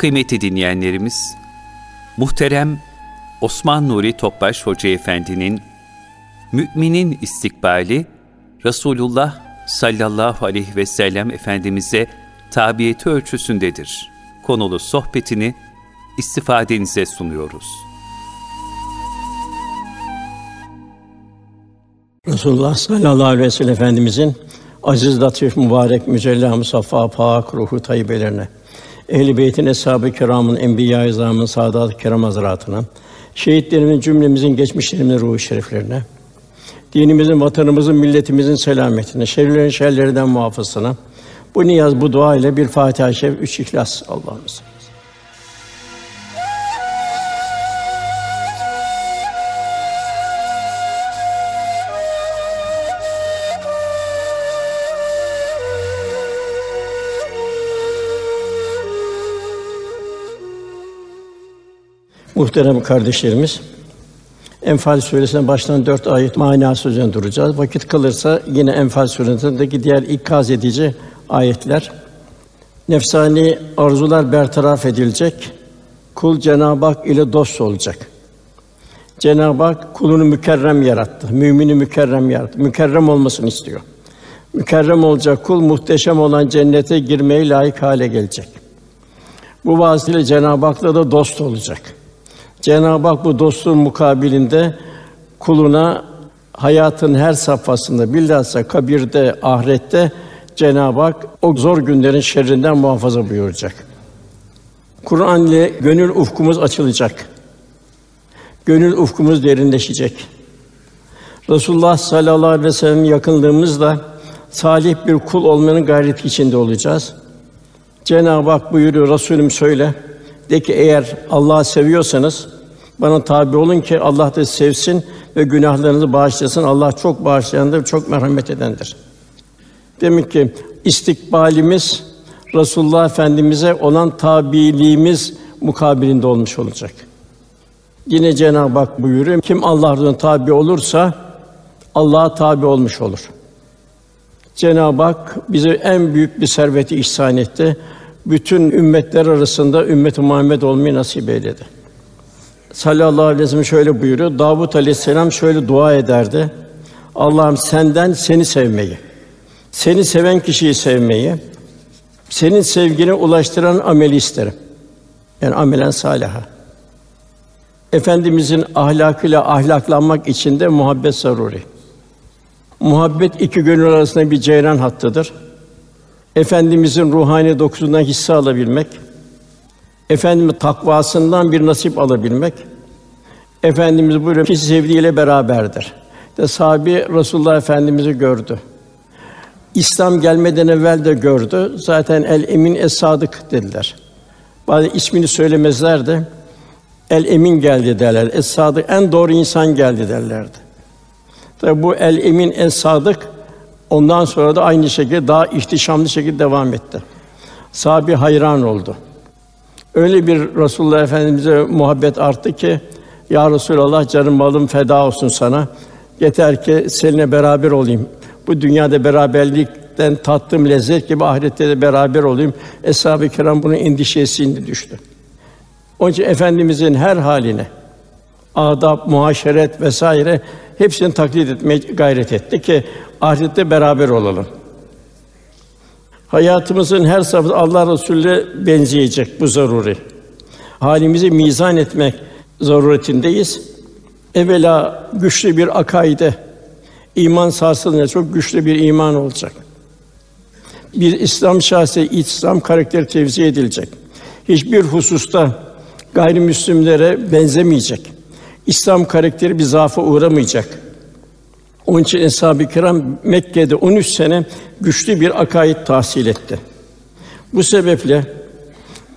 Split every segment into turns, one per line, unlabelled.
Kıymetli dinleyenlerimiz, muhterem Osman Nuri Topbaş Hoca Efendi'nin Müminin istikbali Resulullah sallallahu aleyhi ve sellem Efendimiz'e tabiyeti ölçüsündedir. Konulu sohbetini istifadenize sunuyoruz.
Resulullah sallallahu aleyhi ve sellem Efendimizin aziz, latif, mübarek, mücella, musaffa, pak, ruhu tayyibelerine, ehl-i beytin, eshab-ı kiramın, enbiya-i izamın, saadat-ı kiram hazretlerine, şehitlerimizin cümlemizin geçmişlerimizin ruhu şeriflerine, dinimizin, vatanımızın, milletimizin selametine, şerlerin şerlerinden muhafazasına, bu niyaz, bu dua ile bir Fatiha-i Şerif, üç İhlas Allah'ımız. Muhterem kardeşlerimiz, Enfal suresine baştan dört ayet manası üzerine duracağız. Vakit kalırsa yine Enfal suresindeki diğer ikaz edici ayetler. Nefsani arzular bertaraf edilecek. Kul Cenab-ı Hak ile dost olacak. Cenab-ı Hak kulunu mükerrem yarattı. Mümini mükerrem yarattı. Mükerrem olmasını istiyor. Mükerrem olacak kul muhteşem olan cennete girmeye layık hale gelecek. Bu vasıtayla Cenab-ı Hak'la da dost olacak. Cenab-ı Hak bu dostluğun mukabilinde kuluna hayatın her safhasında bilhassa kabirde, ahirette Cenab-ı Hak o zor günlerin şerrinden muhafaza buyuracak. Kur'an ile gönül ufkumuz açılacak. Gönül ufkumuz derinleşecek. Resulullah sallallahu aleyhi ve sellem yakınlığımızla salih bir kul olmanın gayreti içinde olacağız. Cenab-ı Hak buyuruyor Resulüm söyle. De ki eğer Allah'ı seviyorsanız bana tabi olun ki Allah da sevsin ve günahlarınızı bağışlasın. Allah çok bağışlayandır, çok merhamet edendir. Demek ki istikbalimiz Resulullah Efendimize olan tabiliğimiz mukabilinde olmuş olacak. Yine Cenab-ı Hak buyuruyor, kim Allah'ın tabi olursa Allah'a tabi olmuş olur. Cenab-ı Hak bize en büyük bir serveti ihsan etti bütün ümmetler arasında ümmet-i Muhammed olmayı nasip eyledi. Sallallahu aleyhi ve sellem şöyle buyuruyor. Davud aleyhisselam şöyle dua ederdi. Allah'ım senden seni sevmeyi, seni seven kişiyi sevmeyi, senin sevgine ulaştıran ameli isterim. Yani amelen salaha. Efendimizin ahlakıyla ahlaklanmak için de muhabbet zaruri. Muhabbet iki gönül arasında bir ceyran hattıdır. Efendimizin ruhani dokusundan hisse alabilmek, Efendimiz takvasından bir nasip alabilmek, Efendimiz buyuruyor ki sevdiğiyle beraberdir. De sahabi Resulullah Efendimizi gördü. İslam gelmeden evvel de gördü. Zaten el emin es sadık dediler. Bazı ismini söylemezler de el emin geldi derler. Es sadık en doğru insan geldi derlerdi. Tabi bu el emin es sadık Ondan sonra da aynı şekilde daha ihtişamlı şekilde devam etti. Sahabi hayran oldu. Öyle bir Resulullah Efendimize muhabbet arttı ki ya Resulallah canım malım feda olsun sana. Yeter ki seninle beraber olayım. Bu dünyada beraberlikten tattığım lezzet gibi ahirette de beraber olayım. Eshab-ı kiram bunun endişesinde düştü. Onun için efendimizin her haline adab, muhaşeret vesaire hepsini taklit etmeye gayret etti ki ahirette beraber olalım. Hayatımızın her safhası Allah Resulü'ne benzeyecek bu zaruri. Halimizi mizan etmek zaruretindeyiz. Evvela güçlü bir akaide, iman sarsılınca çok güçlü bir iman olacak. Bir İslam şahsi, İslam karakteri tevzi edilecek. Hiçbir hususta gayrimüslimlere benzemeyecek. İslam karakteri bir zaafa uğramayacak. Onun için Eshab-ı Kiram Mekke'de 13 sene güçlü bir akaid tahsil etti. Bu sebeple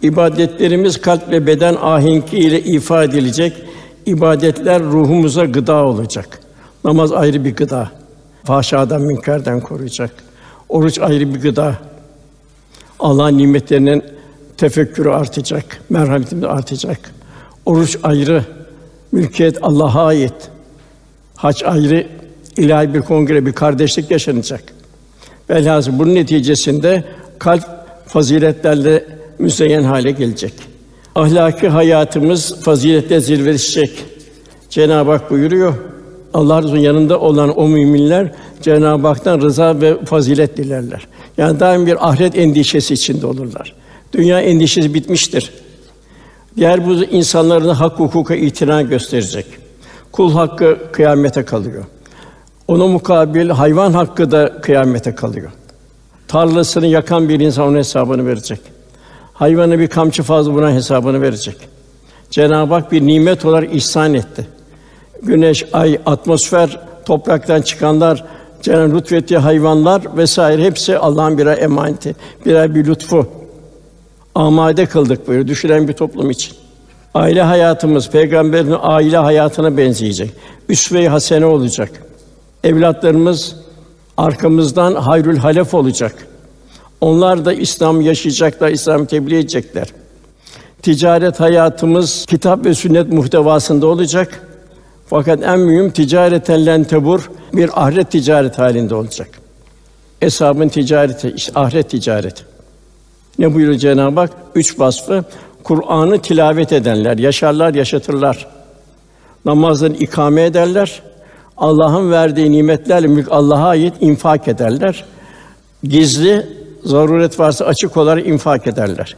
ibadetlerimiz kalp ve beden ahenki ile ifade edilecek. İbadetler ruhumuza gıda olacak. Namaz ayrı bir gıda. Fahşadan, münkerden koruyacak. Oruç ayrı bir gıda. Allah'ın nimetlerinin tefekkürü artacak, merhametimiz artacak. Oruç ayrı, mülkiyet Allah'a ait. Hac ayrı, ilahi bir kongre, bir kardeşlik yaşanacak. Velhâsıl bunun neticesinde kalp faziletlerle müzeyyen hale gelecek. Ahlaki hayatımız faziletle zirveleşecek. Cenab-ı Hak buyuruyor. Allah Resulü'nün yanında olan o müminler Cenab-ı Hak'tan rıza ve fazilet dilerler. Yani daim bir ahiret endişesi içinde olurlar. Dünya endişesi bitmiştir. Diğer bu insanların hak hukuka itina gösterecek. Kul hakkı kıyamete kalıyor. Ona mukabil hayvan hakkı da kıyamete kalıyor. Tarlasını yakan bir insan onun hesabını verecek. Hayvanı bir kamçı fazla buna hesabını verecek. Cenab-ı Hak bir nimet olarak ihsan etti. Güneş, ay, atmosfer, topraktan çıkanlar, Cenab-ı lütfettiği hayvanlar vesaire hepsi Allah'ın birer emaneti, birer bir lütfu. Amade kıldık böyle düşünen bir toplum için. Aile hayatımız peygamberin aile hayatına benzeyecek. Üsve-i hasene olacak. Evlatlarımız arkamızdan hayrül halef olacak. Onlar da İslam yaşayacaklar, İslam tebliğ edecekler. Ticaret hayatımız kitap ve sünnet muhtevasında olacak. Fakat en mühim ticareten len tebur bir ahiret ticaret halinde olacak. Eshabın ticareti, işte ahiret ticareti. Ne buyuruyor Cenab-ı Hak? Üç vasfı Kur'an'ı tilavet edenler, yaşarlar, yaşatırlar. Namazını ikame ederler. Allah'ın verdiği nimetlerle mülk Allah'a ait infak ederler. Gizli zaruret varsa açık olarak infak ederler.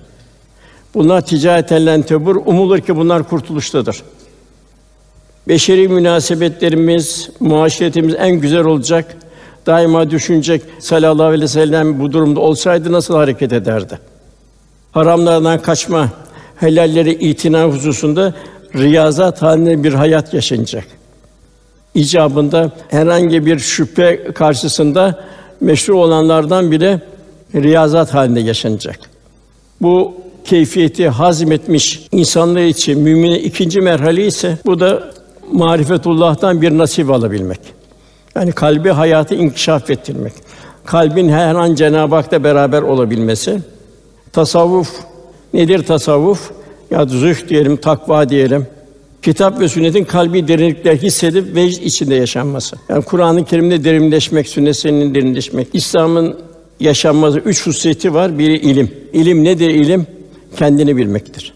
Bunlar ticareten tebur umulur ki bunlar kurtuluştadır. Beşeri münasebetlerimiz, muaşeretimiz en güzel olacak. Daima düşünecek sallallahu aleyhi ve sellem bu durumda olsaydı nasıl hareket ederdi? Haramlardan kaçma, helalleri itina hususunda riyazat halinde bir hayat yaşanacak. İcabında herhangi bir şüphe karşısında meşru olanlardan bile riyazat halinde yaşanacak. Bu keyfiyeti hazmetmiş insanlar için müminin ikinci merhale ise bu da marifetullah'tan bir nasip alabilmek. Yani kalbi hayatı inkişaf ettirmek. Kalbin her an Cenab-ı Hak'ta beraber olabilmesi. Tasavvuf nedir tasavvuf? Ya zühd diyelim, takva diyelim. Kitap ve sünnetin kalbi derinlikler hissedip vecd içinde yaşanması. Yani Kur'an-ı Kerim'de derinleşmek, sünnet derinleşmek. İslam'ın yaşanması üç hususiyeti var. Biri ilim. İlim nedir ilim? Kendini bilmektir.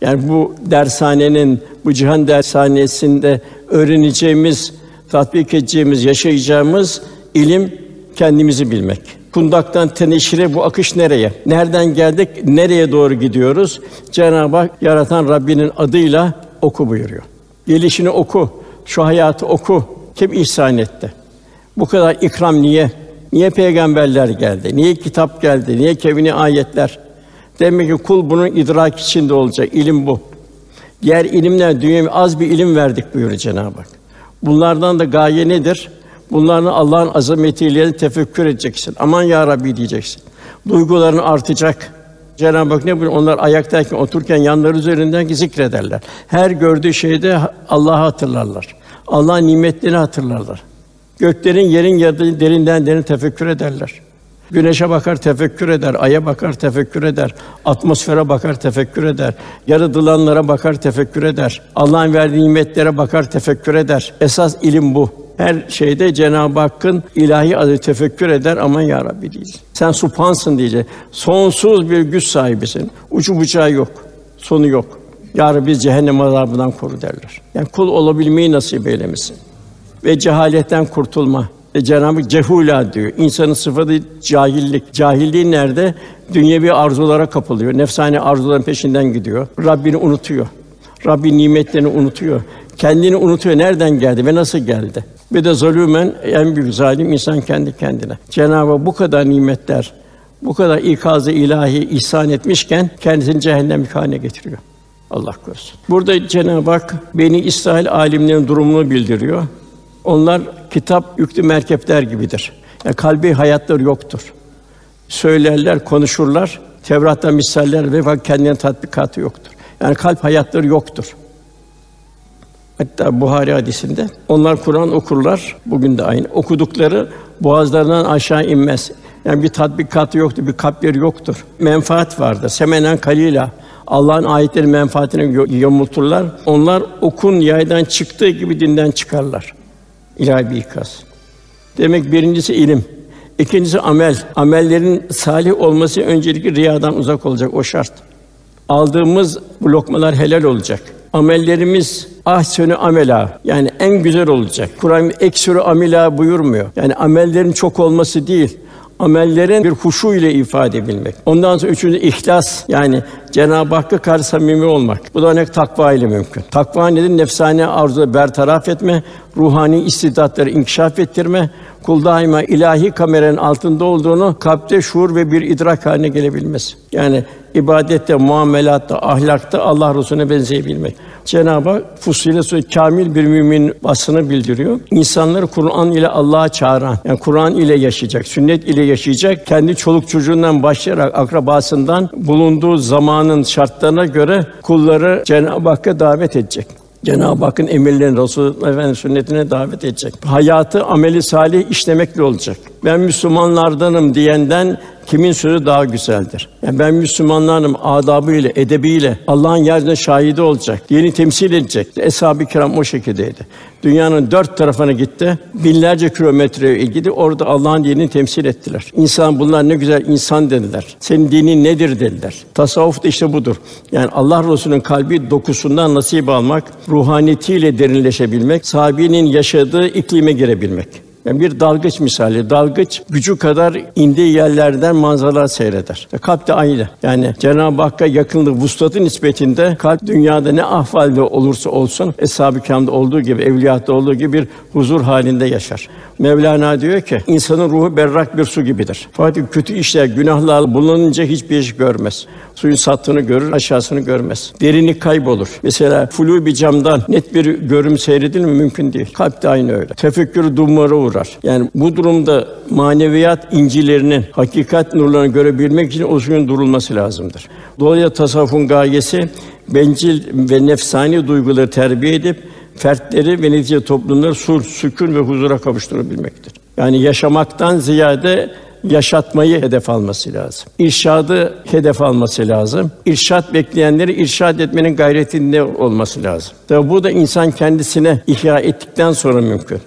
Yani bu dershanenin, bu cihan dershanesinde öğreneceğimiz, tatbik edeceğimiz, yaşayacağımız ilim kendimizi bilmek. Kundaktan teneşire bu akış nereye? Nereden geldik? Nereye doğru gidiyoruz? Cenab-ı Hak yaratan Rabbinin adıyla oku buyuruyor. Gelişini oku, şu hayatı oku. Kim ihsan etti? Bu kadar ikram niye? Niye peygamberler geldi? Niye kitap geldi? Niye kevni ayetler? Demek ki kul bunun idrak içinde olacak. İlim bu. Diğer ilimler dünyaya az bir ilim verdik buyuruyor Cenab-ı Hak. Bunlardan da gaye nedir? Bunların Allah'ın azametiyle tefekkür edeceksin. Aman ya Rabbi diyeceksin. Duyguların artacak. Cenab-ı Hak ne buyuruyor? Onlar ayaktayken, otururken yanları üzerinden zikrederler. Her gördüğü şeyde Allah'ı hatırlarlar. Allah'ın nimetlerini hatırlarlar. Göklerin, yerin yaratılışını derinden derin tefekkür ederler. Güneşe bakar tefekkür eder, aya bakar tefekkür eder, atmosfere bakar tefekkür eder, yaratılanlara bakar tefekkür eder, Allah'ın verdiği nimetlere bakar tefekkür eder. Esas ilim bu. Her şeyde Cenab-ı Hakk'ın ilahi adı tefekkür eder aman ya Rabbi diyecek. Sen supansın diyecek. Sonsuz bir güç sahibisin. Ucu bucağı yok. Sonu yok. Ya Rabbi cehennem azabından koru derler. Yani kul olabilmeyi nasip eylemesin. Ve cehaletten kurtulma. E Cenab-ı cehula diyor. İnsanın sıfatı cahillik. Cahilliği nerede? Dünyevi arzulara kapılıyor. Nefsani arzuların peşinden gidiyor. Rabbini unutuyor. Rabbin nimetlerini unutuyor. Kendini unutuyor. Nereden geldi ve nasıl geldi? Ve de zulümen en büyük zalim insan kendi kendine. Cenab-ı bu kadar nimetler, bu kadar ikazı ilahi ihsan etmişken kendisini cehennem haline getiriyor. Allah korusun. Burada Cenab-ı Hak beni İsrail alimlerinin durumunu bildiriyor. Onlar kitap yüklü merkepler gibidir. Yani kalbi hayatları yoktur. Söylerler, konuşurlar. Tevrat'ta misaller ve fakat kendine tatbikatı yoktur. Yani kalp hayatları yoktur. Hatta Buhari hadisinde onlar Kur'an okurlar. Bugün de aynı. Okudukları boğazlarından aşağı inmez. Yani bir tatbikatı yoktur, bir kalpleri yoktur. Menfaat vardır. Semenen kalila. Allah'ın ayetleri menfaatini yamulturlar. Onlar okun yaydan çıktığı gibi dinden çıkarlar. İlahi bir ikaz. Demek birincisi ilim. İkincisi amel. Amellerin salih olması öncelikle riyadan uzak olacak o şart. Aldığımız bu lokmalar helal olacak. Amellerimiz ahsenü amela yani en güzel olacak. Kur'an eksürü amela buyurmuyor. Yani amellerin çok olması değil amellerin bir huşu ile ifade edilmek. Ondan sonra üçüncü ihlas yani Cenab-ı Hakk'a karşı samimi olmak. Bu da ancak takva ile mümkün. Takva nedir? Nefsane arzuları bertaraf etme, ruhani istidatları inkişaf ettirme, kul daima ilahi kameranın altında olduğunu kalpte şuur ve bir idrak haline gelebilmesi. Yani ibadette, muamelatta, ahlakta Allah Resulüne benzeyebilmek. Cenab-ı Hak Fussilet kamil bir mümin vasfını bildiriyor. İnsanları Kur'an ile Allah'a çağıran, yani Kur'an ile yaşayacak, sünnet ile yaşayacak, kendi çoluk çocuğundan başlayarak akrabasından bulunduğu zamanın şartlarına göre kulları Cenab-ı Hakk'a davet edecek. Cenab-ı Hakk'ın emirlerini, Resulullah Efendimiz sünnetine davet edecek. Hayatı ameli salih işlemekle olacak. Ben Müslümanlardanım diyenden kimin sözü daha güzeldir? Yani ben Müslümanlarım adabıyla, edebiyle Allah'ın yeryüzünde şahidi olacak. Dini temsil edecek. Eshab-ı kiram o şekildeydi. Dünyanın dört tarafına gitti. Binlerce kilometre gidi orada Allah'ın dinini temsil ettiler. İnsan bunlar ne güzel insan dediler. Senin dinin nedir dediler. Tasavvuf da işte budur. Yani Allah Resulü'nün kalbi dokusundan nasip almak, ruhaniyetiyle derinleşebilmek, sahabenin yaşadığı iklime girebilmek. Yani bir dalgıç misali, dalgıç gücü kadar indiği yerlerden manzaralar seyreder. E, kalp de aynı. Yani Cenab-ı Hakk'a yakınlık, vuslatı nispetinde kalp dünyada ne ahvalde olursa olsun Eshab-ı Kiram'da olduğu gibi, evliyatta olduğu gibi bir huzur halinde yaşar. Mevlana diyor ki, insanın ruhu berrak bir su gibidir. Fakat kötü işler, günahlar bulununca hiçbir iş görmez. Suyun sattığını görür, aşağısını görmez. Derinlik kaybolur. Mesela flu bir camdan net bir görüm seyredilir mi? Mümkün değil. Kalp de aynı öyle. Tefekkür dumura uğrar. Yani bu durumda maneviyat incilerinin hakikat nurlarını görebilmek için o suyun durulması lazımdır. Dolayısıyla tasavvufun gayesi bencil ve nefsani duyguları terbiye edip fertleri ve netice toplumları sur, sükun ve huzura kavuşturabilmektir. Yani yaşamaktan ziyade yaşatmayı hedef alması lazım. İrşadı hedef alması lazım. İrşat bekleyenleri irşad etmenin gayretinde olması lazım. Tabi bu da insan kendisine ihya ettikten sonra mümkün.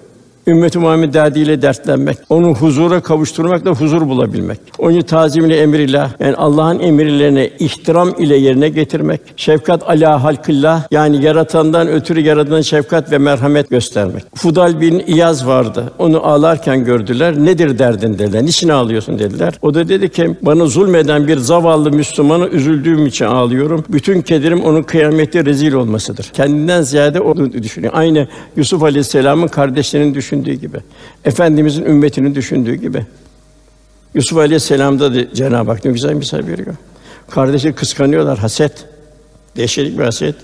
Ümmet-i Muhammed derdiyle dertlenmek, onu huzura kavuşturmak da huzur bulabilmek. Onu tazim ile emrillah, yani Allah'ın emirlerine ihtiram ile yerine getirmek. Şefkat ala halkillah, yani yaratandan ötürü yaratılan şefkat ve merhamet göstermek. Fudal bin İyaz vardı. Onu ağlarken gördüler. Nedir derdin dediler. Niçin ağlıyorsun dediler. O da dedi ki bana zulmeden bir zavallı Müslümanı üzüldüğüm için ağlıyorum. Bütün kederim onun kıyamette rezil olmasıdır. Kendinden ziyade onu düşünüyor. Aynı Yusuf Aleyhisselam'ın kardeşlerinin düşündüğü düşündüğü gibi, efendimizin ümmetinin düşündüğü gibi. Yusuf Aleyhisselam'da da Cenab-ı Hak ne güzel misal veriyor. Kardeşi kıskanıyorlar, haset. Dehşetli bir haset.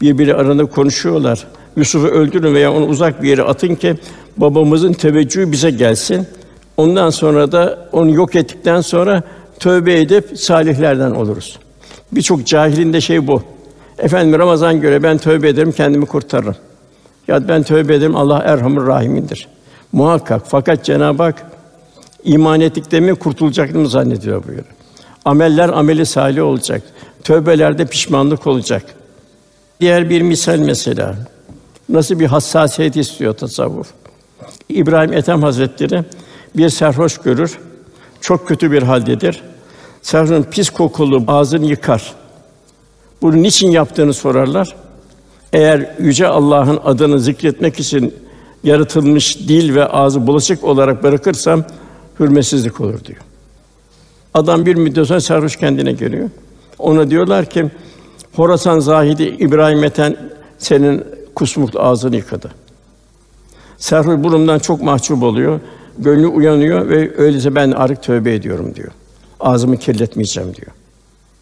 Birbiri arasında konuşuyorlar. Yusuf'u öldürün veya onu uzak bir yere atın ki babamızın teveccühü bize gelsin. Ondan sonra da onu yok ettikten sonra tövbe edip salihlerden oluruz. Birçok cahilin de şey bu. Efendim Ramazan göre ben tövbe ederim, kendimi kurtarırım. Ya ben tövbe ederim Allah Erhamur Rahim'indir. Muhakkak fakat Cenab-ı Hak iman ettiklerimi kurtulacaklarını zannediyor buyuruyor. Ameller ameli salih olacak. Tövbelerde pişmanlık olacak. Diğer bir misal mesela. Nasıl bir hassasiyet istiyor tasavvuf? İbrahim Ethem Hazretleri bir serhoş görür. Çok kötü bir haldedir. Serhoşun pis kokulu ağzını yıkar. Bunu niçin yaptığını sorarlar. Eğer yüce Allah'ın adını zikretmek için yaratılmış dil ve ağzı bulaşık olarak bırakırsam hürmetsizlik olur diyor. Adam bir müddet sonra sarhoş kendine geliyor. Ona diyorlar ki Horasan zahidi İbrahim Eten senin kusmuklu ağzını yıkadı. Sarhoş burundan çok mahcup oluyor. Gönlü uyanıyor ve öyleyse ben artık tövbe ediyorum diyor. Ağzımı kirletmeyeceğim diyor.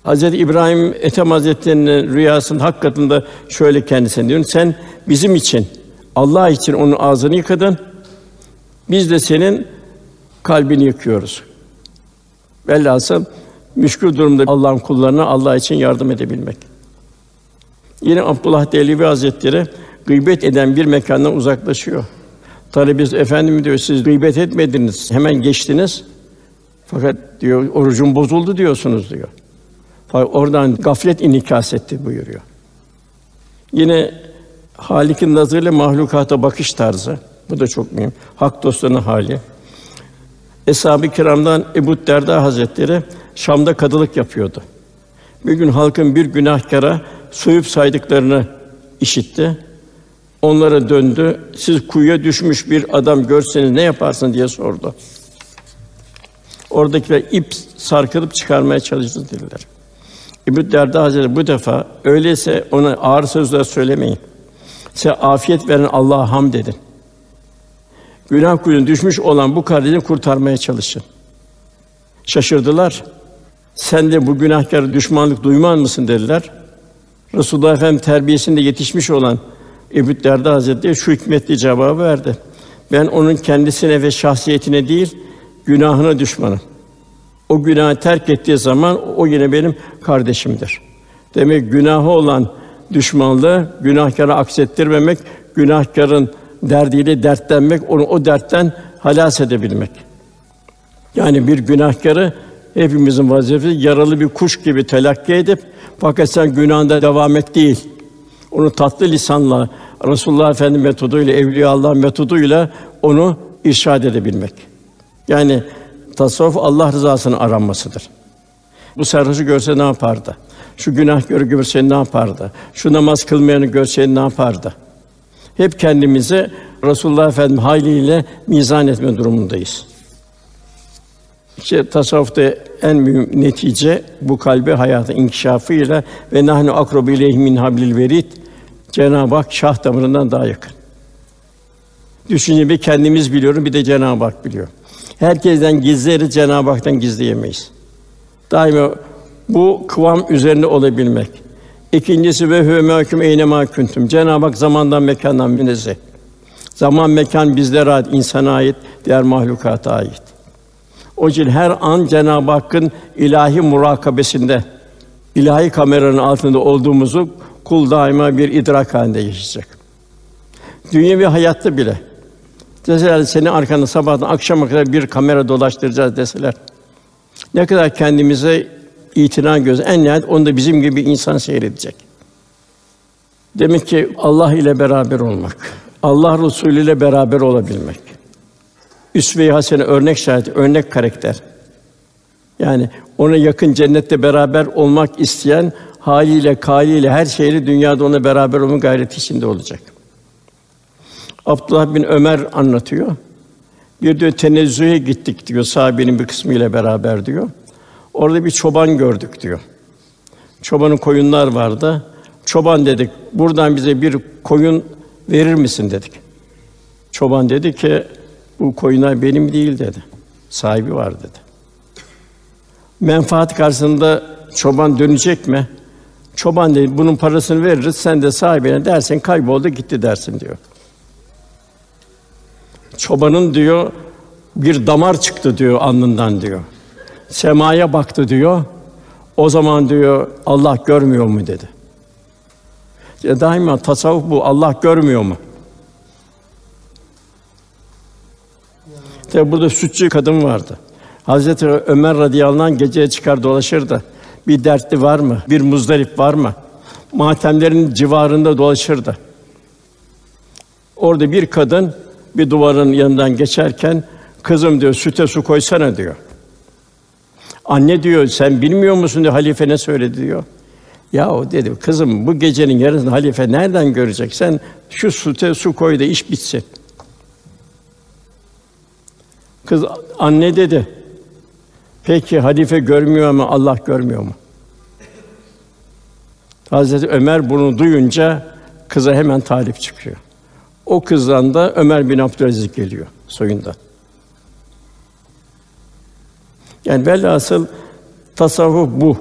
Hazreti İbrahim Ethem Hazretleri'nin rüyasının hak katında şöyle kendisine diyor: Sen bizim için, Allah için onun ağzını yıkadın. Biz de senin kalbini yıkıyoruz. Velhasıl müşkül durumda Allah'ın kullarına Allah için yardım edebilmek. Yine Abdullah Dehlevi Hazretleri gıybet eden bir mekandan uzaklaşıyor. Talebesi efendim diyor siz gıybet etmediniz, hemen geçtiniz. Fakat diyor orucum bozuldu diyorsunuz diyor. Oradan gaflet inikas etti buyuruyor. Yine Halik'in nazarıyla mahlukata bakış tarzı. Bu da çok mühim. Hak dostlarının hali. Eshab-ı Kiram'dan Ebu Derda Hazretleri Şam'da kadılık yapıyordu. Bir gün halkın bir günahkara soyup saydıklarını işitti. Onlara döndü. Siz kuyuya düşmüş bir adam görseniz ne yaparsın diye sordu. Oradakiler ip sarkılıp çıkarmaya çalıştı dediler. İbn Derda Hazretleri bu defa öyleyse ona ağır sözler söylemeyin. Size afiyet veren Allah'a hamd edin. Günah kuyuna düşmüş olan bu kardeşini kurtarmaya çalışın. Şaşırdılar. Sen de bu günahkara düşmanlık duymaz mısın dediler. Resulullah Efendimiz terbiyesinde yetişmiş olan Ebu Derda Hazretleri şu hikmetli cevabı verdi. Ben onun kendisine ve şahsiyetine değil, günahına düşmanım. O günahı terk ettiği zaman o yine benim kardeşimdir. Demek günahı olan düşmanlığı günahkara aksettirmemek, günahkarın derdiyle dertlenmek, onu o dertten halas edebilmek. Yani bir günahkarı hepimizin vazifesi yaralı bir kuş gibi telakki edip fakat sen günahında devam et değil. Onu tatlı lisanla Resulullah Efendimiz metoduyla, evliya Allah metoduyla onu irşad edebilmek. Yani tasavvuf Allah rızasını aranmasıdır. Bu sarhoşu görse ne yapardı? Şu günahkarı görse ne yapardı? Şu namaz kılmayanı görse ne yapardı? Hep kendimizi Resulullah Efendimiz haliyle mizan etme durumundayız. İşte tasavvufta en mühim netice bu kalbe hayatın inkişafıyla ve nahnu akrobu ileyhi min hablil verid Cenab-ı Hak şah damarından daha yakın. Düşünce bir kendimiz biliyorum, bir de Cenab-ı Hak biliyor. Herkesten gizleriz, Cenab-ı Hak'tan gizleyemeyiz. Daima bu kıvam üzerinde olabilmek. İkincisi ve huve mahkum eyne ma kuntum. Cenab-ı Hak zamandan mekandan münezzeh. Zaman mekan bizlere ait, insana ait, diğer mahlukata ait. O için her an Cenab-ı Hakk'ın ilahi murakabesinde, ilahi kameranın altında olduğumuzu kul daima bir idrak halinde yaşayacak. Dünyevi hayatta bile deseler seni arkanda sabahtan akşama kadar bir kamera dolaştıracağız deseler. Ne kadar kendimize itina göz en nihayet onu da bizim gibi insan seyredecek. Demek ki Allah ile beraber olmak, Allah Resulü ile beraber olabilmek. Üsve-i hasene örnek şahit, örnek karakter. Yani ona yakın cennette beraber olmak isteyen haliyle, kaliyle, her şeyle dünyada ona beraber olma gayreti içinde olacak. Abdullah bin Ömer anlatıyor. Bir diyor tenezzühe gittik diyor sahabenin bir kısmı ile beraber diyor. Orada bir çoban gördük diyor. Çobanın koyunlar vardı. Çoban dedik, buradan bize bir koyun verir misin dedik. Çoban dedi ki, bu koyunlar benim değil dedi. Sahibi var dedi. Menfaat karşısında çoban dönecek mi? Çoban dedi, bunun parasını veririz, sen de sahibine dersin, kayboldu gitti dersin diyor. Çobanın diyor, bir damar çıktı diyor alnından diyor. Semaya baktı diyor. O zaman diyor Allah görmüyor mu dedi. Ya daima tasavvuf bu. Allah görmüyor mu? Tabi burada sütçü kadın vardı. Hazreti Ömer radıyallahu anh geceye çıkar dolaşırdı. Bir dertli var mı? Bir muzdarip var mı? Matemlerin civarında dolaşırdı. Orada bir kadın bir duvarın yanından geçerken kızım diyor süte su koysana diyor. Anne diyor sen bilmiyor musun diyor halife ne söyledi diyor. Ya o dedi kızım bu gecenin yarısını halife nereden görecek? Sen şu süte su koy da iş bitsin. Kız anne dedi. Peki halife görmüyor ama Allah görmüyor mu? Hazreti Ömer bunu duyunca kıza hemen talip çıkıyor. O kızdan da Ömer bin Abdülaziz geliyor soyundan. Yani velhasıl tasavvuf bu.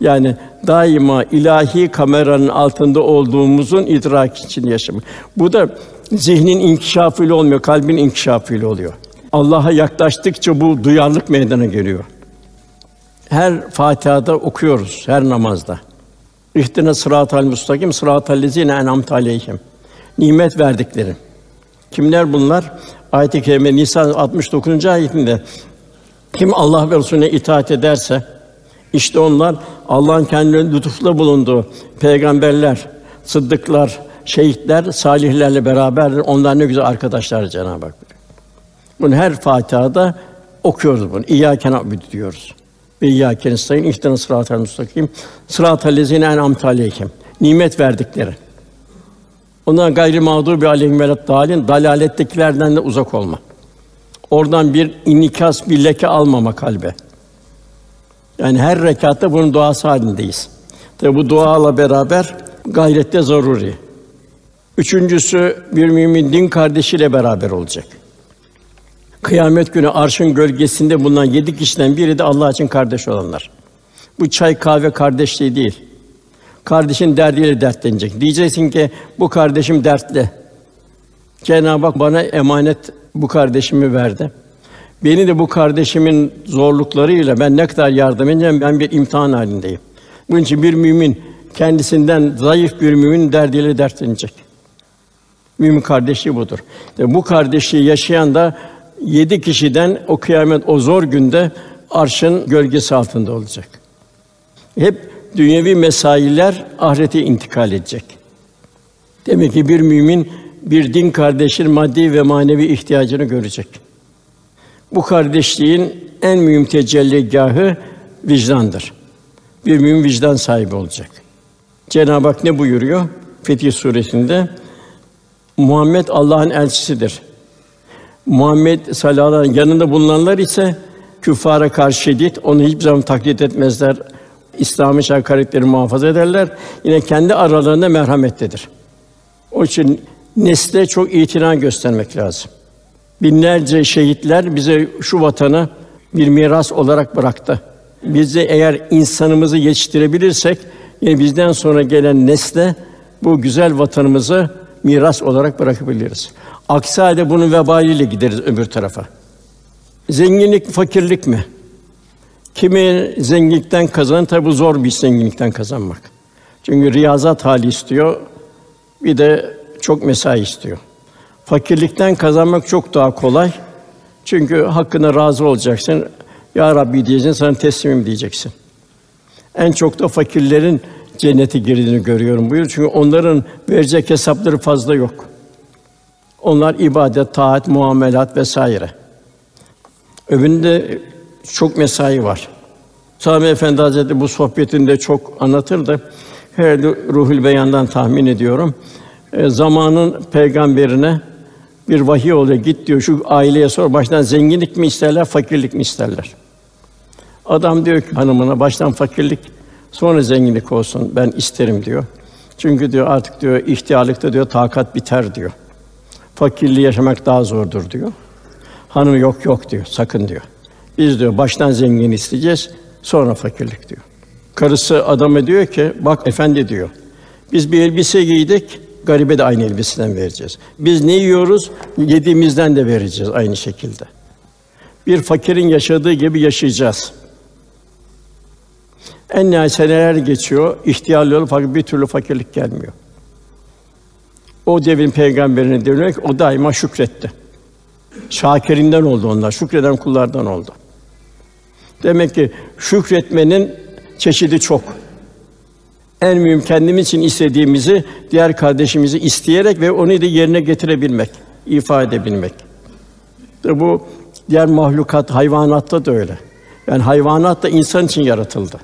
Yani daima ilahi kameranın altında olduğumuzun idrak için yaşamak. Bu da zihnin inkişafıyla olmuyor, kalbin inkişafıyla oluyor. Allah'a yaklaştıkça bu duyarlılık meydana geliyor. Her Fatiha'da okuyoruz, her namazda. İhtine sıratal mustakim sıratal lezine en'amte aleyhim. Nimet verdikleri. Kimler bunlar? Ayet-i kerime Nisa 69. ayetinde kim Allah ve Resulüne itaat ederse işte onlar Allah'ın kendilerine lütufla bulunduğu peygamberler, sıddıklar, şehitler, salihlerle beraber onlar ne güzel arkadaşlar Cenab-ı Hak. Bunu her Fatiha'da okuyoruz bunu. İyyâke na'budu diyoruz. ve iyyâke nestaîn ihdina sıratal müstakim sıratal lezîne en'amte aleyhim nimet verdikleri. Ondan gayri mağdubi aleyhim ve dalin dalalettekilerden de uzak olma. Oradan bir inikas, bir leke almama kalbe. Yani her rekatta bunun duası halindeyiz. Tabi bu duayla beraber gayrette zaruri. Üçüncüsü bir mümin din kardeşiyle beraber olacak. Kıyamet günü arşın gölgesinde bulunan yedi kişiden biri de Allah için kardeş olanlar. Bu çay kahve kardeşliği değil. Kardeşin derdiyle dertlenecek. Diyeceksin ki bu kardeşim dertli. Cenab-ı Hak bana emanet bu kardeşimi verdi. Beni de bu kardeşimin zorluklarıyla ben ne kadar yardım edeceğim ben bir imtihan halindeyim. Bunun için bir mümin kendisinden zayıf bir mümin derdiyle dertlenecek. Mümin kardeşliği budur. İşte bu kardeşliği yaşayan da yedi kişiden o kıyamet o zor günde arşın gölgesi altında olacak. Hep dünyevi mesailer ahirete intikal edecek. Demek ki bir mümin bir din kardeşinin maddi ve manevi ihtiyacını görecek. Bu kardeşliğin en mühim tecelligahı vicdandır. Bir mümin vicdan sahibi olacak. Cenab-ı Hak ne buyuruyor? Fetih suresinde Muhammed Allah'ın elçisidir. Muhammed sallallahu aleyhi yanında bulunanlar ise küffara karşı şiddet, onu hiçbir zaman taklit etmezler. İslam'ı hakaretleri muhafaza ederler. Yine kendi aralarında merhamettedir. O için nesle çok itina göstermek lazım. Binlerce şehitler bize şu vatanı bir miras olarak bıraktı. Biz de eğer insanımızı yetiştirebilirsek, yine bizden sonra gelen nesle bu güzel vatanımızı miras olarak bırakabiliriz. Aksi halde bunun vebaliyle gideriz öbür tarafa. Zenginlik, fakirlik mi? Kimi zenginlikten kazanır, tabi bu zor bir zenginlikten kazanmak. Çünkü riyazat hali istiyor, bir de çok mesai istiyor. Fakirlikten kazanmak çok daha kolay. Çünkü hakkına razı olacaksın. Ya Rabbi diyeceksin, sana teslimim diyeceksin. En çok da fakirlerin cennete girdiğini görüyorum buyur. Çünkü onların verecek hesapları fazla yok. Onlar ibadet, taat, muamelat vesaire. Öbüründe çok mesai var. Sami Efendi Hazretleri bu sohbetinde çok anlatırdı. Herhalde Ruhul Beyan'dan tahmin ediyorum. E, zamanın peygamberine bir vahiy oluyor. Git diyor şu aileye sor baştan zenginlik mi isterler, fakirlik mi isterler? Adam diyor ki hanımına baştan fakirlik, sonra zenginlik olsun ben isterim diyor. Çünkü diyor artık diyor ihtiyarlıkta diyor takat biter diyor. Fakirliği yaşamak daha zordur diyor. Hanım yok yok diyor. Sakın diyor. Biz diyor baştan zengin isteyeceğiz, sonra fakirlik diyor. Karısı adama diyor ki, bak efendi diyor. Biz bir elbise giydik, garibe de aynı elbiseden vereceğiz. Biz ne yiyoruz, yediğimizden de vereceğiz aynı şekilde. Bir fakirin yaşadığı gibi yaşayacağız. En nihayet seneler geçiyor, ihtiyarlı fakat bir türlü fakirlik gelmiyor. O devrin peygamberine ki o daima şükretti. Şakirinden oldu onlar, şükreden kullardan oldu. Demek ki şükretmenin çeşidi çok. En mühim kendimiz için istediğimizi diğer kardeşimizi isteyerek ve onu da yerine getirebilmek, ifade edebilmek. Bu diğer mahlukat, hayvanatta da öyle. Yani hayvanat da insan için yaratıldı.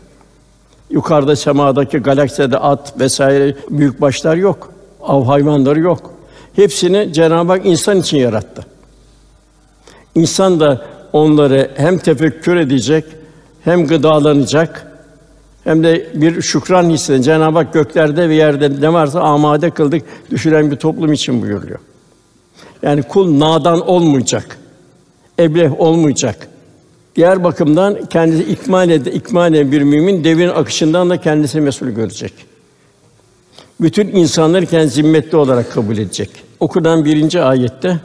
Yukarıda semadaki galakside at vesaire büyük başlar yok. Av hayvanları yok. Hepsini Cenab-ı Hak insan için yarattı. İnsan da onları hem tefekkür edecek, hem gıdalanacak, hem de bir şükran hissedecek. Cenab-ı Hak göklerde ve yerde ne varsa amade kıldık, düşüren bir toplum için buyuruyor. Yani kul nadan olmayacak, ebleh olmayacak. Diğer bakımdan kendisi ikmal ede, ikmal eden bir mümin devrin akışından da kendisi mesul görecek. Bütün insanları kendi zimmetli olarak kabul edecek. Okunan birinci ayette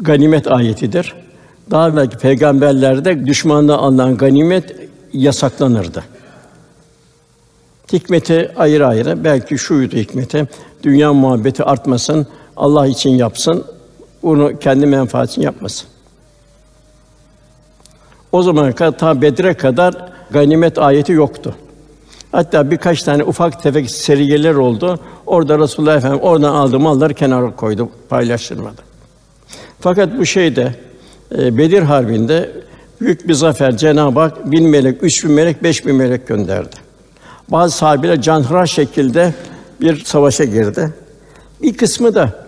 ganimet ayetidir. Daha evvelki peygamberlerde düşmandan alınan ganimet yasaklanırdı. Hikmeti ayrı ayrı. Belki şuydu hikmeti. Dünya muhabbeti artmasın, Allah için yapsın, bunu kendi menfaati için yapmasın. O zamana kadar ta Bedre kadar ganimet ayeti yoktu. Hatta birkaç tane ufak tefek seriyeler oldu. Orada Resulullah Efendimiz oradan aldığı malları kenara koydu, paylaştırmadı. Fakat bu şeyde e, Bedir Harbi'nde büyük bir zafer Cenab-ı Hak bin melek, üç bin melek, beş bin melek gönderdi. Bazı sahabeler canhıraş şekilde bir savaşa girdi. Bir kısmı da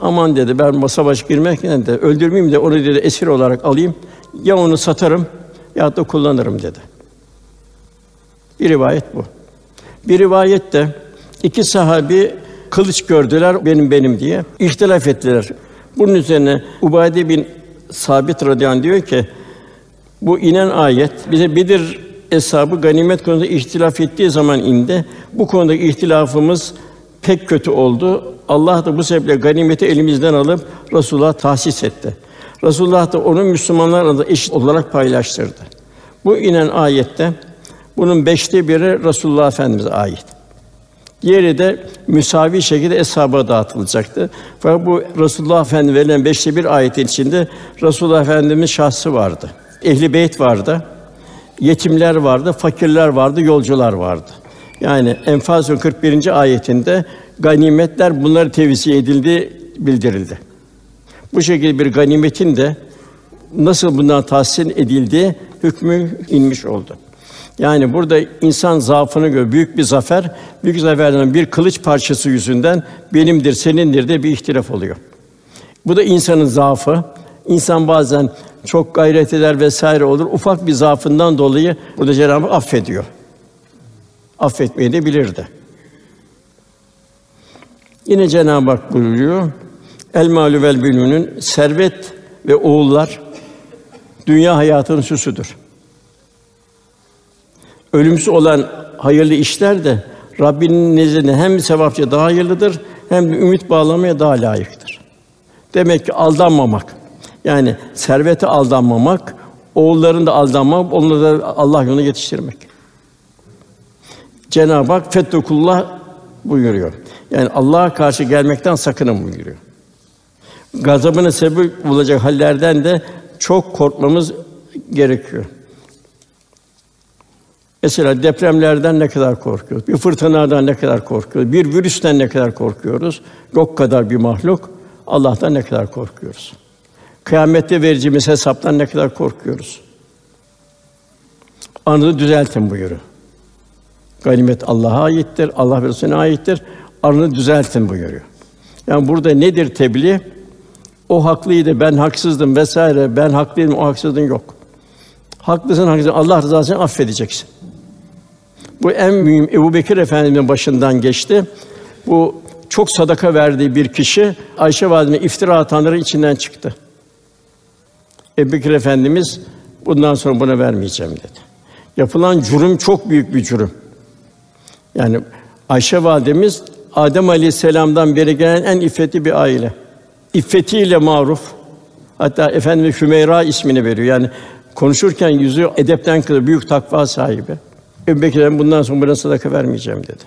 aman dedi ben bu savaş girmekten de öldürmeyeyim de onu dedi esir olarak alayım. Ya onu satarım ya da kullanırım dedi. Bir rivayet bu. Bir rivayet de iki sahabi kılıç gördüler benim benim diye ihtilaf ettiler. Bunun üzerine Ubade bin Sabit radıyallahu diyor ki bu inen ayet bize Bedir hesabı ganimet konusunda ihtilaf ettiği zaman indi. Bu konuda ihtilafımız pek kötü oldu. Allah da bu sebeple ganimeti elimizden alıp Resulullah tahsis etti. Resulullah da onu Müslümanlar arasında eşit olarak paylaştırdı. Bu inen ayette bunun beşte biri Resulullah Efendimize ait. Diğeri de müsavi şekilde eshaba dağıtılacaktı. Fakat bu Resulullah Efendimiz verilen beşte bir ayetin içinde Resulullah Efendimiz şahsı vardı. Ehli beyt vardı. Yetimler vardı, fakirler vardı, yolcular vardı. Yani Enfal 41. ayetinde ganimetler bunları tevzi edildi bildirildi. Bu şekilde bir ganimetin de nasıl bundan tahsin edildiği hükmü inmiş oldu. Yani burada insan zaafını göre büyük bir zafer, büyük zaferden bir kılıç parçası yüzünden benimdir, senindir de bir ihtilaf oluyor. Bu da insanın zaafı. İnsan bazen çok gayret eder vesaire olur. Ufak bir zaafından dolayı burada Cenab-ı Hak affediyor. Affetmeyi de bilirdi. Yine Cenab-ı Hak buyuruyor. El malü vel bününün servet ve oğullar dünya hayatının süsüdür. Ölümsüz olan hayırlı işler de Rabbinin nezdinde hem sevapça daha hayırlıdır hem de ümit bağlamaya daha layıktır. Demek ki aldanmamak. Yani servete aldanmamak, oğulların da aldanmamak, onları da Allah yoluna yetiştirmek. Cenab-ı Hak fettekullah buyuruyor. Yani Allah'a karşı gelmekten sakının buyuruyor. Gazabına sebep olacak hallerden de çok korkmamız gerekiyor. Mesela depremlerden ne kadar korkuyoruz? Bir fırtınadan ne kadar korkuyoruz? Bir virüsten ne kadar korkuyoruz? Yok kadar bir mahluk. Allah'tan ne kadar korkuyoruz? Kıyamette vereceğimiz hesaptan ne kadar korkuyoruz? Anını düzeltin buyuruyor. Ganimet Allah'a aittir, Allah ve Resulüne aittir. Arını düzeltin buyuruyor. Yani burada nedir tebliğ? O haklıydı, ben haksızdım vesaire. Ben haklıydım, o haksızdın yok. Haklısın, haklısın. Allah rızası için affedeceksin. Bu en mühim Ebu Bekir Efendimiz'in başından geçti. Bu çok sadaka verdiği bir kişi Ayşe valideme iftira atanların içinden çıktı. Ebu Bekir Efendimiz bundan sonra buna vermeyeceğim dedi. Yapılan cürüm çok büyük bir cürüm. Yani Ayşe validemiz Adem Aleyhisselam'dan beri gelen en iffetli bir aile. İffetiyle maruf. Hatta Efendimiz Hümeyra ismini veriyor. Yani konuşurken yüzü edepten kılı büyük takva sahibi. Ebu Bekir'den bundan sonra buna sadaka vermeyeceğim dedi.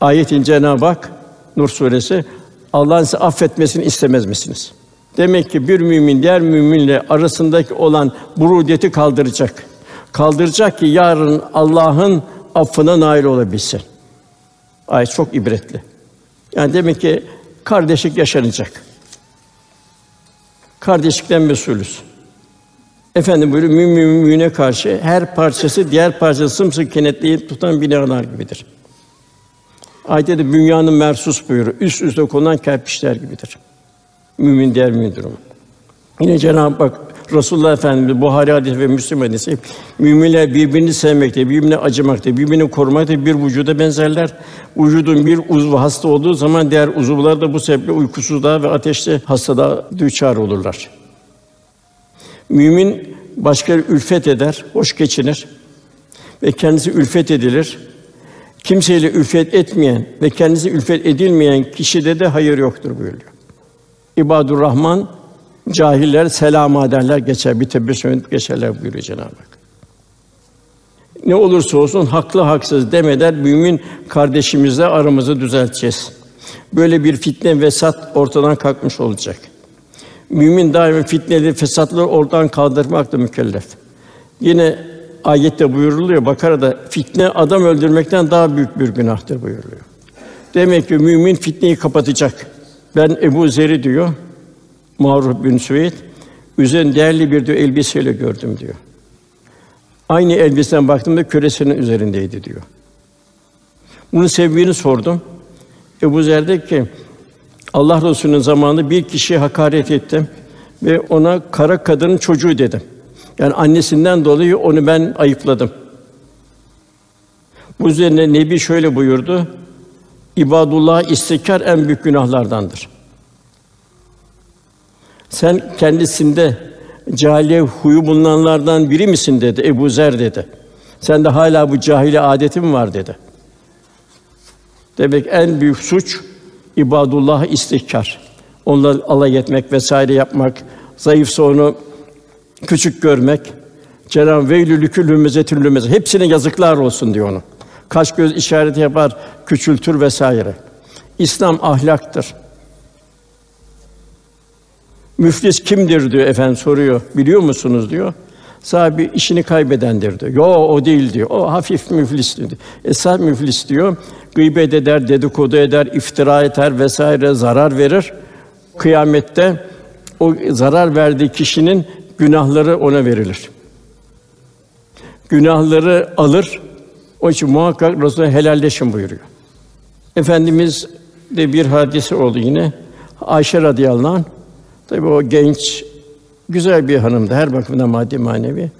Ayetin Cenab-ı Hak Nur suresi Allah'ın size affetmesini istemez misiniz? Demek ki bir mümin diğer müminle arasındaki olan burudiyeti kaldıracak. Kaldıracak ki yarın Allah'ın affına nail olabilsin. Ayet çok ibretli. Yani demek ki kardeşlik yaşanacak. Kardeşlikten mesulüz. Efendim buyuruyor, mümin mümine karşı her parçası diğer parçası sımsıkı kenetleyip tutan binalar gibidir. Ayette de dünyanın mersus buyuruyor. Üst üste konulan kerpiçler gibidir. Mümin diğer mümin durumu. Yine Cenab-ı Hak Resulullah Efendimiz Buhari hadisi ve Müslim hadisi müminler birbirini sevmekte, birbirine acımakta, birbirini korumakta bir vücuda benzerler. Vücudun bir uzvu hasta olduğu zaman diğer uzuvlar da bu sebeple uykusuzluğa ve ateşli hastalığa düçar olurlar. Mümin başka ülfet eder, hoş geçinir ve kendisi ülfet edilir. Kimseyle ülfet etmeyen ve kendisi ülfet edilmeyen kişide de hayır yoktur buyuruyor. İbadur Rahman cahiller selam ederler geçer bir tebessüm geçerler buyuruyor Cenab-ı Hak. Ne olursa olsun haklı haksız demeden mümin kardeşimizle aramızı düzelteceğiz. Böyle bir fitne vesat ortadan kalkmış olacak. Mümin daima fitneli, fesatları ortadan kaldırmakla mükellef. Yine ayette buyuruluyor Bakara'da fitne adam öldürmekten daha büyük bir günahtır buyuruluyor. Demek ki mümin fitneyi kapatacak. Ben Ebu Zer'i diyor Mağruf bin Süveyd Üzerinde değerli bir diyor elbiseyle gördüm diyor. Aynı elbiseden baktığımda küresinin üzerindeydi diyor. Bunun sebebini sordum. Ebu Zer dedi ki Allah Resulü'nün zamanında bir kişiye hakaret ettim ve ona kara kadının çocuğu dedim. Yani annesinden dolayı onu ben ayıpladım. Bu üzerine Nebi şöyle buyurdu. İbadullah istikar en büyük günahlardandır. Sen kendisinde cahiliye huyu bulunanlardan biri misin dedi Ebu Zer dedi. Sen de hala bu cahiliye adetin var dedi. Demek en büyük suç ibadullah istihkar. Onunla alay etmek vesaire yapmak, zayıfsa onu küçük görmek. Cenab-ı Veylülü küllü mezetül Hepsine yazıklar olsun diyor onu. Kaş göz işareti yapar, küçültür vesaire. İslam ahlaktır. Müflis kimdir diyor efendim soruyor. Biliyor musunuz diyor. Sahibi işini kaybedendir diyor. Yo o değil diyor. O hafif müflis diyor. Esas müflis diyor. Gıybet eder, dedikodu eder, iftira eder vesaire zarar verir. Kıyamette o zarar verdiği kişinin günahları ona verilir. Günahları alır. O için muhakkak Resulullah helalleşin buyuruyor. Efendimiz de bir hadise oldu yine. Ayşe radıyallahu anh Tabii o genç, güzel bir hanımdı her bakımdan maddi manevi.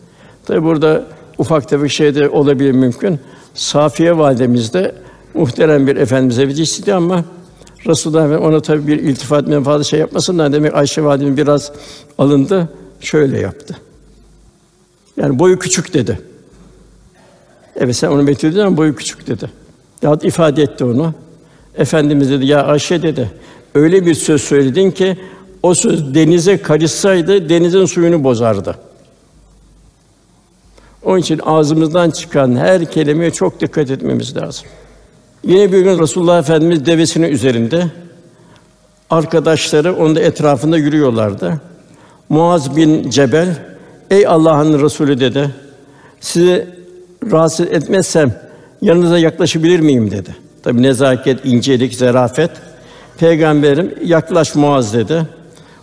Tabii burada ufak tefek şey de olabilir mümkün. Safiye validemiz de muhterem bir efendimize bir ama Resulullah ve ona tabii bir iltifat menfaatı şey yapmasınlar demek Ayşe validemiz biraz alındı. Şöyle yaptı. Yani boyu küçük dedi. Evet sen onu methedin ama boyu küçük dedi. Ya ifade etti onu. Efendimiz dedi ya Ayşe dedi. Öyle bir söz söyledin ki o söz denize karışsaydı denizin suyunu bozardı. Onun için ağzımızdan çıkan her kelimeye çok dikkat etmemiz lazım. Yine bir gün Resulullah Efendimiz devesinin üzerinde arkadaşları onun da etrafında yürüyorlardı. Muaz bin Cebel, ey Allah'ın Resulü dedi. Sizi rahatsız etmezsem yanınıza yaklaşabilir miyim dedi. Tabi nezaket, incelik, zarafet. Peygamberim yaklaş Muaz dedi.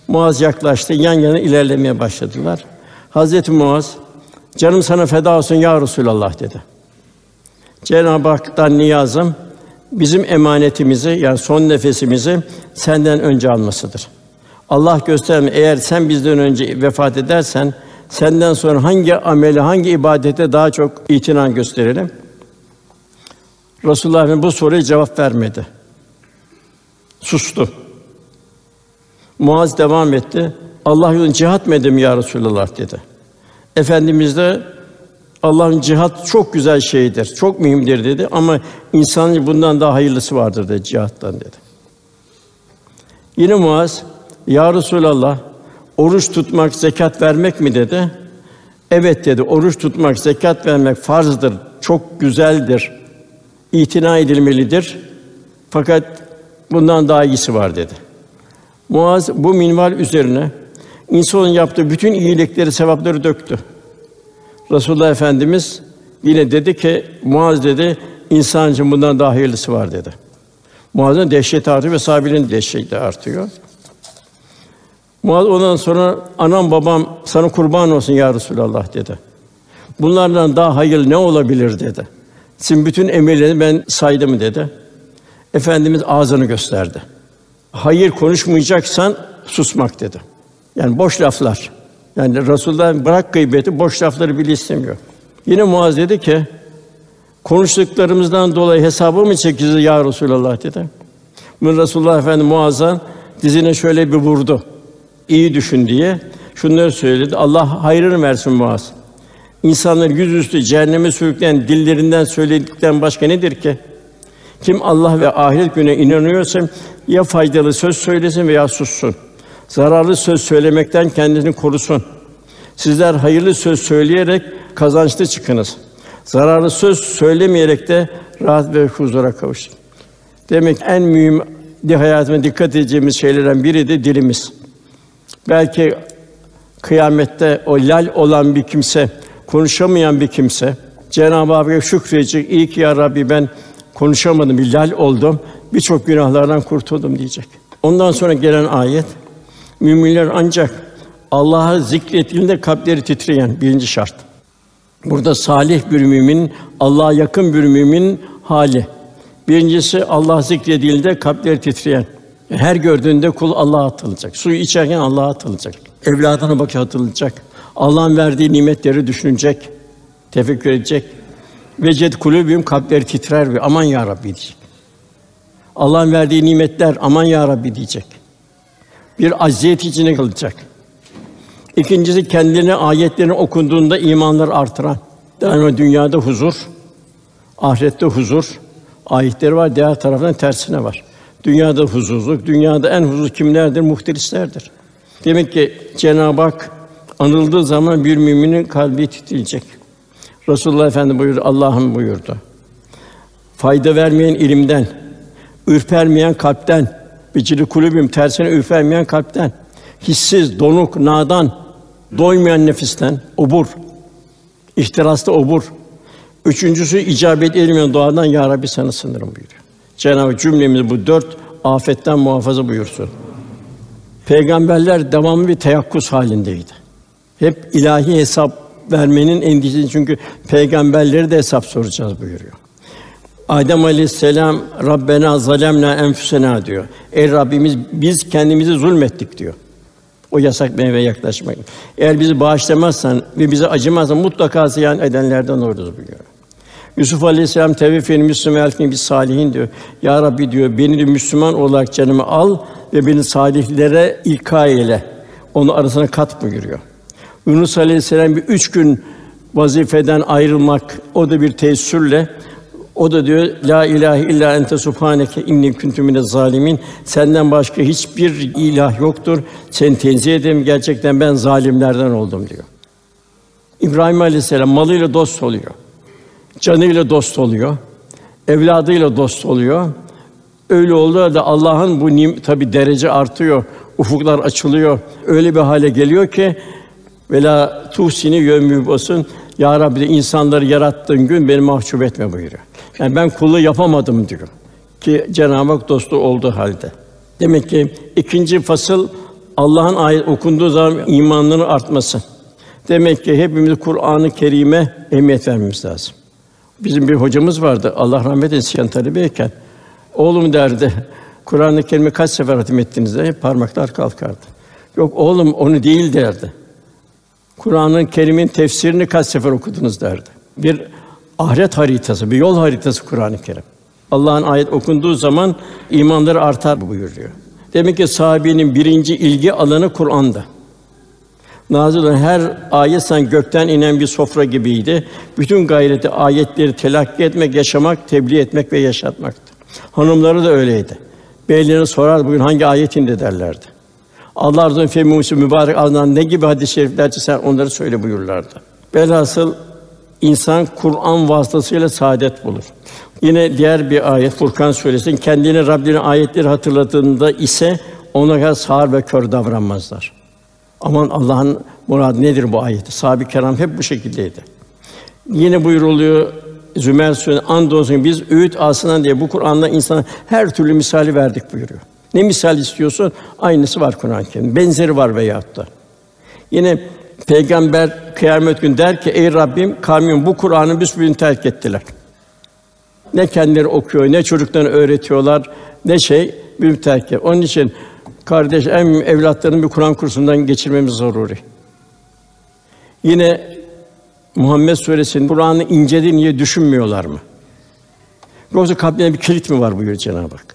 Muaz yaklaştı, yan yana ilerlemeye başladılar. Hazreti Muaz, canım sana feda olsun ya Resulallah dedi. Cenab-ı Hak'tan niyazım bizim emanetimizi yani son nefesimizi senden önce almasıdır. Allah gösterme eğer sen bizden önce vefat edersen senden sonra hangi ameli, hangi ibadete daha çok itinan gösterelim? Resulullah bu soruya cevap vermedi. Sustu. Muaz devam etti. Allah yolunda cihat mı edeyim ya Resulallah dedi. Efendimiz de Allah'ın cihat çok güzel şeydir, çok mühimdir dedi ama insanın bundan daha hayırlısı vardır dedi cihattan dedi. Yine Muaz, Ya Resulallah, oruç tutmak, zekat vermek mi dedi. Evet dedi, oruç tutmak, zekat vermek farzdır, çok güzeldir, itina edilmelidir. Fakat bundan daha iyisi var dedi. Muaz bu minval üzerine insanın yaptığı bütün iyilikleri, sevapları döktü. Resulullah Efendimiz yine dedi ki Muaz dedi insancın bundan daha hayırlısı var dedi. Muaz'ın dehşeti artıyor ve sahabenin dehşeti artıyor. Muaz ondan sonra anam babam sana kurban olsun ya Resulallah dedi. Bunlardan daha hayırlı ne olabilir dedi. Sizin bütün emirlerini ben saydım dedi. Efendimiz ağzını gösterdi hayır konuşmayacaksan susmak dedi. Yani boş laflar. Yani Resulullah bırak gıybeti, boş lafları bile istemiyor. Yine Muaz dedi ki, konuştuklarımızdan dolayı hesabı mı çekeceğiz ya Resulallah dedi. Bunu Resulullah Efendimiz Muaz'a dizine şöyle bir vurdu. İyi düşün diye. Şunları söyledi. Allah hayrını versin Muaz. İnsanlar yüzüstü cehenneme sürükleyen dillerinden söyledikten başka nedir ki? Kim Allah ve ahiret güne inanıyorsa ya faydalı söz söylesin veya sussun. Zararlı söz söylemekten kendini korusun. Sizler hayırlı söz söyleyerek kazançlı çıkınız. Zararlı söz söylemeyerek de rahat ve huzura kavuşun. Demek en mühim hayatına dikkat edeceğimiz şeylerden biri de dilimiz. Belki kıyamette o lal olan bir kimse, konuşamayan bir kimse Cenab-ı Hakk'a şükredecek. İyi ki ya Rabbi ben konuşamadım, bir lal oldum birçok günahlardan kurtuldum diyecek. Ondan sonra gelen ayet müminler ancak Allah'ı zikrettiğinde kalpleri titreyen birinci şart. Burada salih bir mümin, Allah'a yakın bir mümin hali. Birincisi Allah zikredildiğinde kalpleri titreyen. Her gördüğünde kul Allah'a atılacak. Suyu içerken Allah'a atılacak. Evladına bakıp atılacak. Allah'ın verdiği nimetleri düşünecek, tefekkür edecek. Veced kulübüm kalpleri titrer ve aman ya Rabbi diyecek. Allah'ın verdiği nimetler aman ya Rabbi diyecek. Bir aziyet içine kalacak. İkincisi kendine ayetlerini okunduğunda imanlar artıran. Yani dünyada huzur, ahirette huzur. Ayetleri var, diğer taraftan tersine var. Dünyada huzursuzluk, dünyada en huzur kimlerdir? Muhteristlerdir. Demek ki Cenab-ı Hak anıldığı zaman bir müminin kalbi titreyecek. Resulullah Efendi buyurdu, Allah'ım buyurdu. Fayda vermeyen ilimden, ürpermeyen kalpten, bicili kulübüm tersine ürpermeyen kalpten, hissiz, donuk, nadan, doymayan nefisten, obur, ihtiraslı obur. Üçüncüsü icabet edilmeyen duadan ya Rabbi sana sınırım buyuruyor. Cenab-ı cümlemizi bu dört afetten muhafaza buyursun. Peygamberler devamlı bir teyakkuz halindeydi. Hep ilahi hesap vermenin endişesi çünkü peygamberleri de hesap soracağız buyuruyor. Adem Aleyhisselam Rabbena zalemna enfusena diyor. Ey Rabbimiz biz kendimizi zulmettik diyor. O yasak meyve yaklaşmayın. Eğer bizi bağışlamazsan ve bize acımazsan mutlaka ziyan edenlerden oluruz buyuruyor. Yusuf Aleyhisselam teveffeni Müslüman elfini bir salihin diyor. Ya Rabbi diyor beni de Müslüman olarak canımı al ve beni salihlere ilka eyle. Onu arasına kat buyuruyor. Yunus Aleyhisselam bir üç gün vazifeden ayrılmak o da bir teessürle o da diyor la ilahe illa ente subhaneke inni kuntu zalimin. Senden başka hiçbir ilah yoktur. Seni tenzih ederim. Gerçekten ben zalimlerden oldum diyor. İbrahim Aleyhisselam malıyla dost oluyor. Canıyla dost oluyor. Evladıyla dost oluyor. Öyle oldu da Allah'ın bu nim tabi derece artıyor. Ufuklar açılıyor. Öyle bir hale geliyor ki vela tuhsini yömü basın ya Rabbi insanları yarattığın gün beni mahcup etme buyuruyor. Yani ben kulluğu yapamadım diyor. Ki Cenab-ı Hak dostu olduğu halde. Demek ki ikinci fasıl Allah'ın ayet okunduğu zaman imanının artması. Demek ki hepimiz Kur'an-ı Kerim'e ehemmiyet vermemiz lazım. Bizim bir hocamız vardı. Allah rahmet eylesin talebeyken. Oğlum derdi. Kur'an-ı Kerim'i kaç sefer hatim ettiniz diye parmaklar kalkardı. Yok oğlum onu değil derdi. Kur'an-ı Kerim'in tefsirini kaç sefer okudunuz derdi. Bir ahiret haritası, bir yol haritası Kur'an-ı Kerim. Allah'ın ayet okunduğu zaman imanları artar buyuruyor. Demek ki sahabenin birinci ilgi alanı Kur'an'da. Nazil her ayet sanki gökten inen bir sofra gibiydi. Bütün gayreti ayetleri telakki etmek, yaşamak, tebliğ etmek ve yaşatmaktı. Hanımları da öyleydi. Beylerine sorar bugün hangi ayetinde derlerdi. Allah razı olsun mübarek alınan ne gibi hadis-i şeriflerse sen onları söyle buyurlardı. Velhasıl insan Kur'an vasıtasıyla saadet bulur. Yine diğer bir ayet Furkan suresinin kendini Rabbinin ayetleri hatırladığında ise ona kadar sağır ve kör davranmazlar. Aman Allah'ın muradı nedir bu ayeti? Sahabe-i keram hep bu şekildeydi. Yine buyuruluyor Zümer Suresi andolsun biz öğüt alsından diye bu Kur'an'da insana her türlü misali verdik buyuruyor. Ne misal istiyorsun? Aynısı var Kur'an-ı Kerim. Benzeri var veyahut da. Yine Peygamber kıyamet günü der ki: Ey Rabbim, kavmim bu Kur'an'ı büsbütün terk ettiler. Ne kendileri okuyor, ne çocuklarına öğretiyorlar, ne şey bir terk et. Onun için kardeş en evlatlarını bir Kur'an kursundan geçirmemiz zaruri. Yine Muhammed Suresi'nin Kur'an'ı incedi niye düşünmüyorlar mı? Yoksa kalplerine bir kilit mi var buyuruyor Cenab-ı Hak.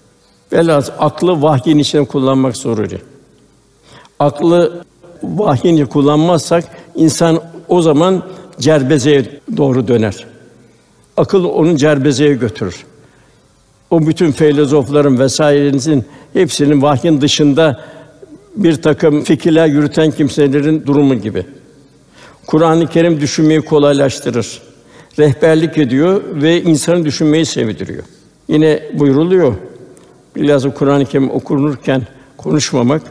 Velhâsıl aklı vahyin içinde kullanmak zaruri. Aklı vahyin kullanmazsak insan o zaman cerbezeye doğru döner. Akıl onun cerbezeye götürür. O bütün filozofların vesairenizin hepsinin vahyin dışında bir takım fikirler yürüten kimselerin durumu gibi. Kur'an-ı Kerim düşünmeyi kolaylaştırır. Rehberlik ediyor ve insanı düşünmeyi sevdiriyor. Yine buyruluyor. Bilhassa Kur'an-ı Kerim okunurken konuşmamak,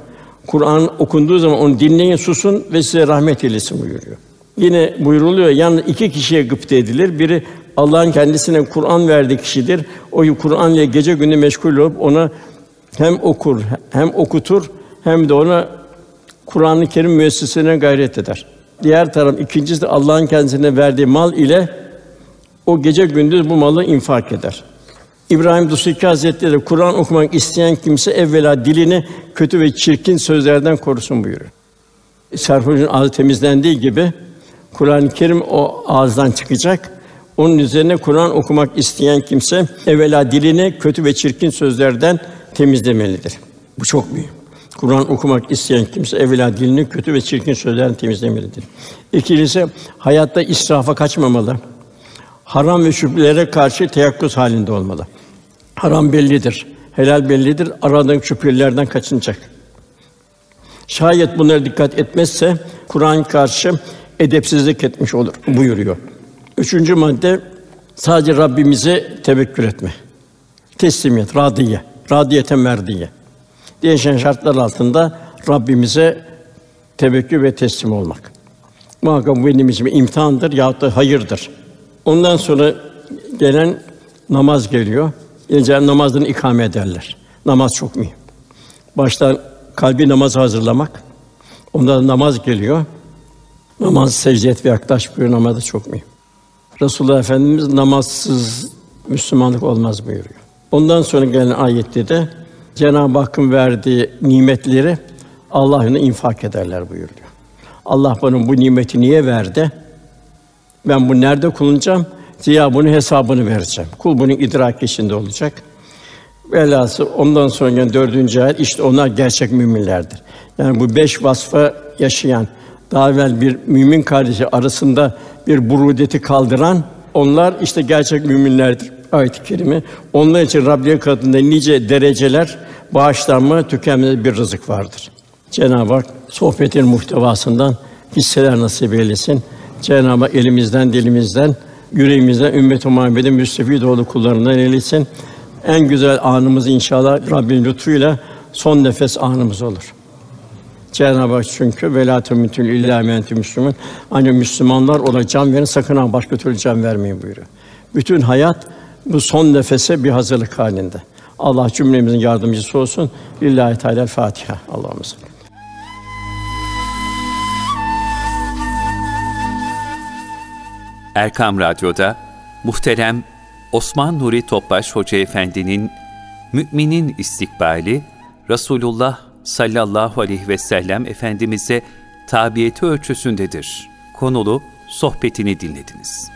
Kur'an okunduğu zaman onu dinleyin, susun ve size rahmet eylesin buyuruyor. Yine buyuruluyor, yalnız iki kişiye gıpta edilir. Biri Allah'ın kendisine Kur'an verdiği kişidir. O Kur'an ile gece günü meşgul olup ona hem okur, hem okutur, hem de ona Kur'an-ı Kerim müessesesine gayret eder. Diğer taraf ikincisi de Allah'ın kendisine verdiği mal ile o gece gündüz bu malı infak eder. İbrahim Dusiki Hazretleri Kur'an okumak isteyen kimse evvela dilini kötü ve çirkin sözlerden korusun buyuruyor. Sarhoşun ağzı temizlendiği gibi Kur'an-ı Kerim o ağızdan çıkacak. Onun üzerine Kur'an okumak isteyen kimse evvela dilini kötü ve çirkin sözlerden temizlemelidir. Bu çok büyük. Kur'an okumak isteyen kimse evvela dilini kötü ve çirkin sözlerden temizlemelidir. İkincisi hayatta israfa kaçmamalı. Haram ve şüphelere karşı teyakkuz halinde olmalı. Haram bellidir, helal bellidir. Aradığın şüphelerden kaçınacak. Şayet bunlara dikkat etmezse Kur'an karşı edepsizlik etmiş olur buyuruyor. Üçüncü madde sadece Rabbimize tevekkül etme. Teslimiyet, radiye, radiyeten merdiye. Değişen şartlar altında Rabbimize tevekkül ve teslim olmak. Muhakkak bu benim için imtihandır yahut da hayırdır. Ondan sonra gelen namaz geliyor. İnce namazını ikame ederler. Namaz çok mühim. Başta kalbi namaz hazırlamak. Ondan namaz geliyor. Namaz secde ve yaklaş buyuruyor. Namaz da çok mühim. Resulullah Efendimiz namazsız Müslümanlık olmaz buyuruyor. Ondan sonra gelen ayette de Cenab-ı Hakk'ın verdiği nimetleri Allah infak ederler buyuruyor. Allah bana bu nimeti niye verdi? Ben bu nerede kullanacağım? Ziya bunun hesabını vereceğim. Kul bunun idrak içinde olacak. Velhâsıl ondan sonra gelen dördüncü ayet işte onlar gerçek müminlerdir. Yani bu beş vasfa yaşayan daha evvel bir mümin kardeşi arasında bir burudeti kaldıran onlar işte gerçek müminlerdir. Ayet-i kerime. Onlar için Rabbine katında nice dereceler, bağışlanma, tükenmez bir rızık vardır. Cenab-ı Hak sohbetin muhtevasından hisseler nasip eylesin. Cenab-ı Hak elimizden, dilimizden, yüreğimizden ümmet-i Muhammed'in müstefid olduğu kullarından eylesin. En güzel anımız inşallah Rabbin lütfuyla son nefes anımız olur. Cenab-ı Hak çünkü velâ temutun illâ mentü müslümün. Hani Müslümanlar ona can verin, sakın ha başka türlü can vermeyin buyuruyor. Bütün hayat bu son nefese bir hazırlık halinde. Allah cümlemizin yardımcısı olsun. Lillahi Teala Fatiha. Allah'ımız.
Erkam Radyo'da muhterem Osman Nuri Topbaş Hoca Efendi'nin Müminin İstikbali Resulullah sallallahu aleyhi ve sellem Efendimize tabiyeti ölçüsündedir. Konulu sohbetini dinlediniz.